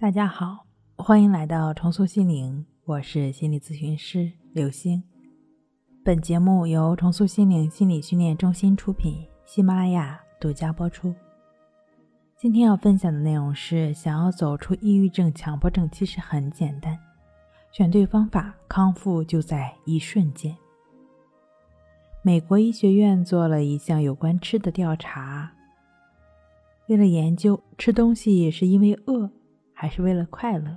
大家好，欢迎来到重塑心灵，我是心理咨询师刘星。本节目由重塑心灵心理训练中心出品，喜马拉雅独家播出。今天要分享的内容是：想要走出抑郁症、强迫症，其实很简单，选对方法，康复就在一瞬间。美国医学院做了一项有关吃的调查，为了研究吃东西是因为饿。还是为了快乐。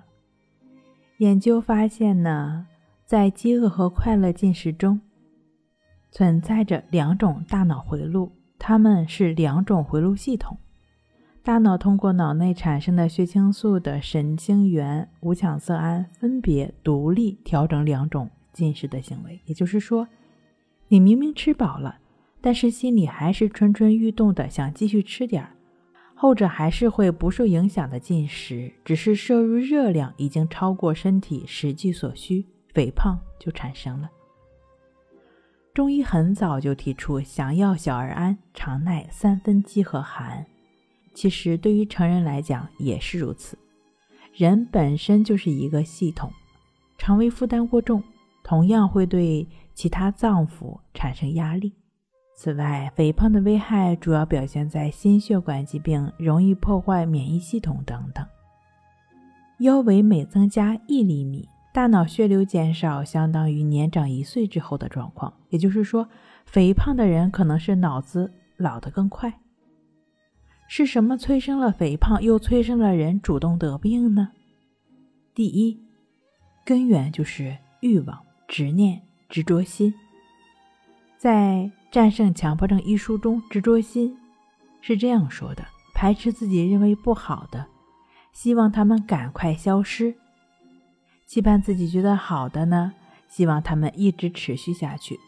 研究发现呢，在饥饿和快乐进食中，存在着两种大脑回路，它们是两种回路系统。大脑通过脑内产生的血清素的神经元五羟色胺，分别独立调整两种进食的行为。也就是说，你明明吃饱了，但是心里还是蠢蠢欲动的，想继续吃点儿。后者还是会不受影响的进食，只是摄入热量已经超过身体实际所需，肥胖就产生了。中医很早就提出，想要小儿安，常耐三分饥和寒。其实对于成人来讲也是如此。人本身就是一个系统，肠胃负担过重，同样会对其他脏腑产生压力。此外，肥胖的危害主要表现在心血管疾病、容易破坏免疫系统等等。腰围每增加一厘米，大脑血流减少，相当于年长一岁之后的状况。也就是说，肥胖的人可能是脑子老得更快。是什么催生了肥胖，又催生了人主动得病呢？第一，根源就是欲望、执念、执着心，在。《战胜强迫症》一书中，执着心是这样说的：排斥自己认为不好的，希望他们赶快消失；期盼自己觉得好的呢，希望他们一直持续下去。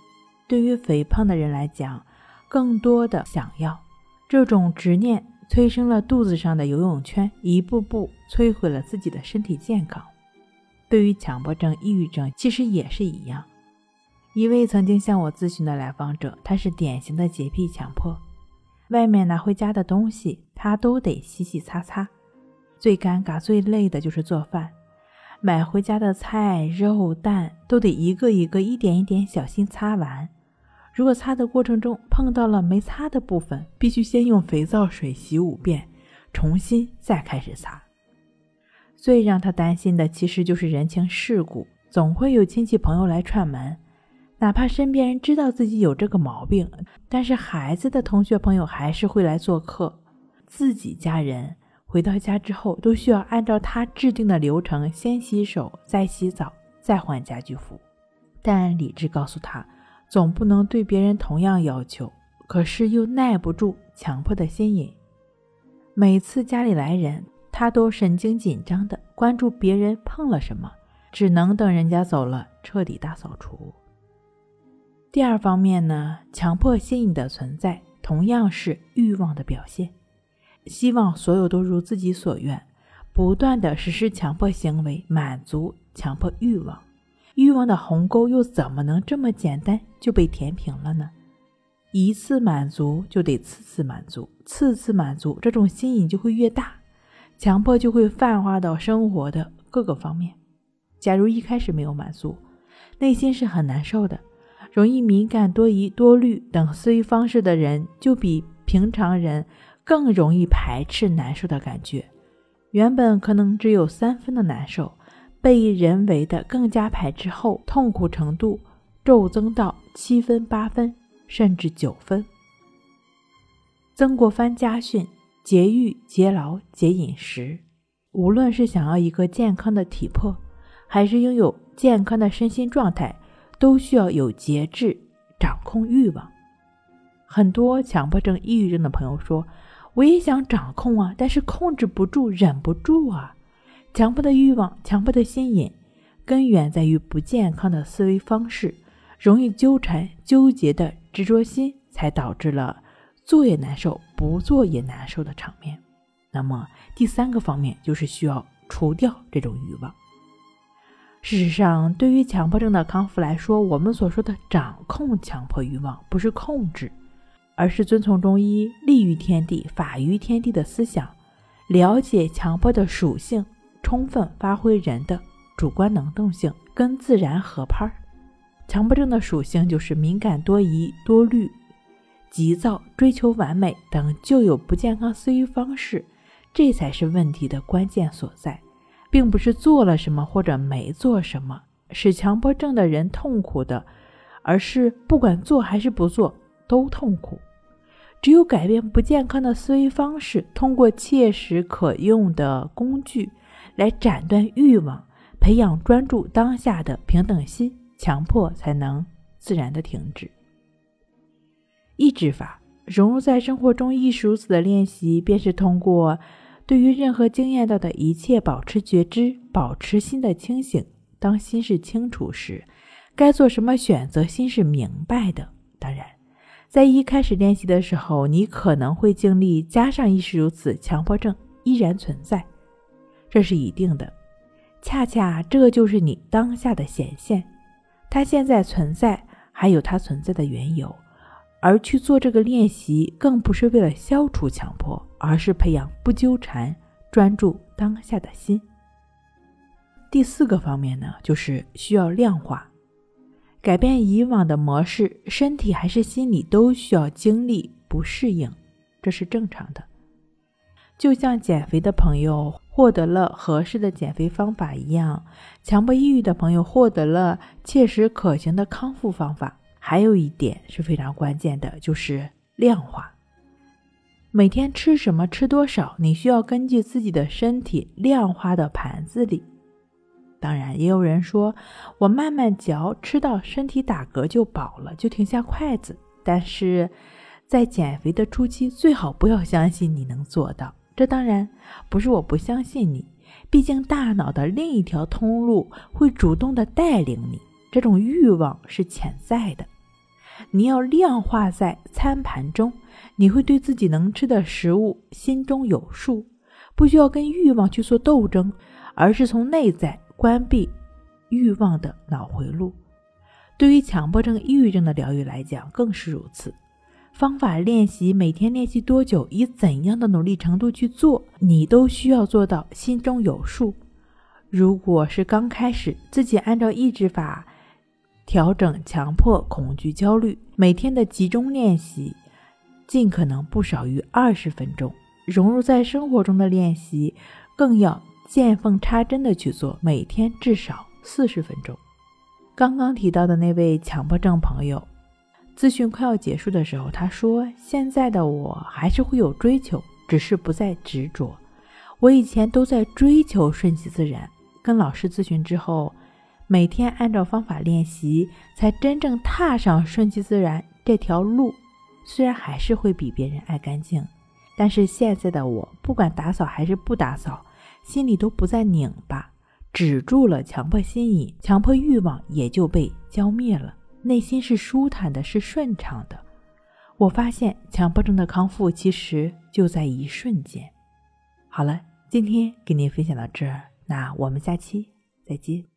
对于肥胖的人来讲，更多的想要这种执念，催生了肚子上的游泳圈，一步步摧毁了自己的身体健康。对于强迫症、抑郁症，其实也是一样。一位曾经向我咨询的来访者，他是典型的洁癖强迫，外面拿回家的东西他都得洗洗擦擦。最尴尬、最累的就是做饭，买回家的菜、肉、蛋都得一个一个、一点一点小心擦完。如果擦的过程中碰到了没擦的部分，必须先用肥皂水洗五遍，重新再开始擦。最让他担心的其实就是人情世故，总会有亲戚朋友来串门。哪怕身边人知道自己有这个毛病，但是孩子的同学朋友还是会来做客。自己家人回到家之后，都需要按照他制定的流程，先洗手，再洗澡，再换家居服。但理智告诉他，总不能对别人同样要求，可是又耐不住强迫的心瘾。每次家里来人，他都神经紧张的关注别人碰了什么，只能等人家走了，彻底大扫除。第二方面呢，强迫心瘾的存在同样是欲望的表现，希望所有都如自己所愿，不断的实施强迫行为，满足强迫欲望。欲望的鸿沟又怎么能这么简单就被填平了呢？一次满足就得次次满足，次次满足，这种心瘾就会越大，强迫就会泛化到生活的各个方面。假如一开始没有满足，内心是很难受的。容易敏感、多疑、多虑等思维方式的人，就比平常人更容易排斥难受的感觉。原本可能只有三分的难受，被人为的更加排斥后，痛苦程度骤增到七分、八分，甚至九分。曾国藩家训：节欲、节劳、节饮食。无论是想要一个健康的体魄，还是拥有健康的身心状态。都需要有节制，掌控欲望。很多强迫症、抑郁症的朋友说：“我也想掌控啊，但是控制不住，忍不住啊。”强迫的欲望、强迫的心瘾，根源在于不健康的思维方式，容易纠缠、纠结的执着心，才导致了做也难受、不做也难受的场面。那么第三个方面就是需要除掉这种欲望。事实上，对于强迫症的康复来说，我们所说的掌控强迫欲望，不是控制，而是遵从中医“利于天地，法于天地”的思想，了解强迫的属性，充分发挥人的主观能动性，跟自然合拍儿。强迫症的属性就是敏感多疑、多虑、急躁、追求完美等旧有不健康思维方式，这才是问题的关键所在，并不是做了什么或者没做什么使强迫症的人痛苦的，而是不管做还是不做都痛苦。只有改变不健康的思维方式，通过切实可用的工具来斩断欲望，培养专注当下的平等心。强迫才能自然的停止。抑制法融入在生活中亦是如此的练习，便是通过对于任何经验到的一切保持觉知，保持心的清醒。当心是清楚时，该做什么选择，心是明白的。当然，在一开始练习的时候，你可能会经历，加上亦是如此，强迫症依然存在，这是一定的。恰恰这就是你当下的显现。它现在存在，还有它存在的缘由，而去做这个练习，更不是为了消除强迫，而是培养不纠缠、专注当下的心。第四个方面呢，就是需要量化，改变以往的模式，身体还是心理都需要经历不适应，这是正常的。就像减肥的朋友获得了合适的减肥方法一样，强迫抑郁的朋友获得了切实可行的康复方法。还有一点是非常关键的，就是量化。每天吃什么，吃多少，你需要根据自己的身体量化到盘子里。当然，也有人说我慢慢嚼，吃到身体打嗝就饱了，就停下筷子。但是在减肥的初期，最好不要相信你能做到。这当然不是我不相信你，毕竟大脑的另一条通路会主动的带领你，这种欲望是潜在的。你要量化在餐盘中，你会对自己能吃的食物心中有数，不需要跟欲望去做斗争，而是从内在关闭欲望的脑回路。对于强迫症、抑郁症的疗愈来讲，更是如此。方法练习，每天练习多久，以怎样的努力程度去做，你都需要做到心中有数。如果是刚开始，自己按照意志法调整强迫、恐惧、焦虑，每天的集中练习尽可能不少于二十分钟。融入在生活中的练习，更要见缝插针的去做，每天至少四十分钟。刚刚提到的那位强迫症朋友。咨询快要结束的时候，他说：“现在的我还是会有追求，只是不再执着。我以前都在追求顺其自然，跟老师咨询之后，每天按照方法练习，才真正踏上顺其自然这条路。虽然还是会比别人爱干净，但是现在的我，不管打扫还是不打扫，心里都不再拧巴，止住了强迫心瘾，强迫欲望也就被浇灭了。”内心是舒坦的，是顺畅的。我发现强迫症的康复其实就在一瞬间。好了，今天给您分享到这儿，那我们下期再见。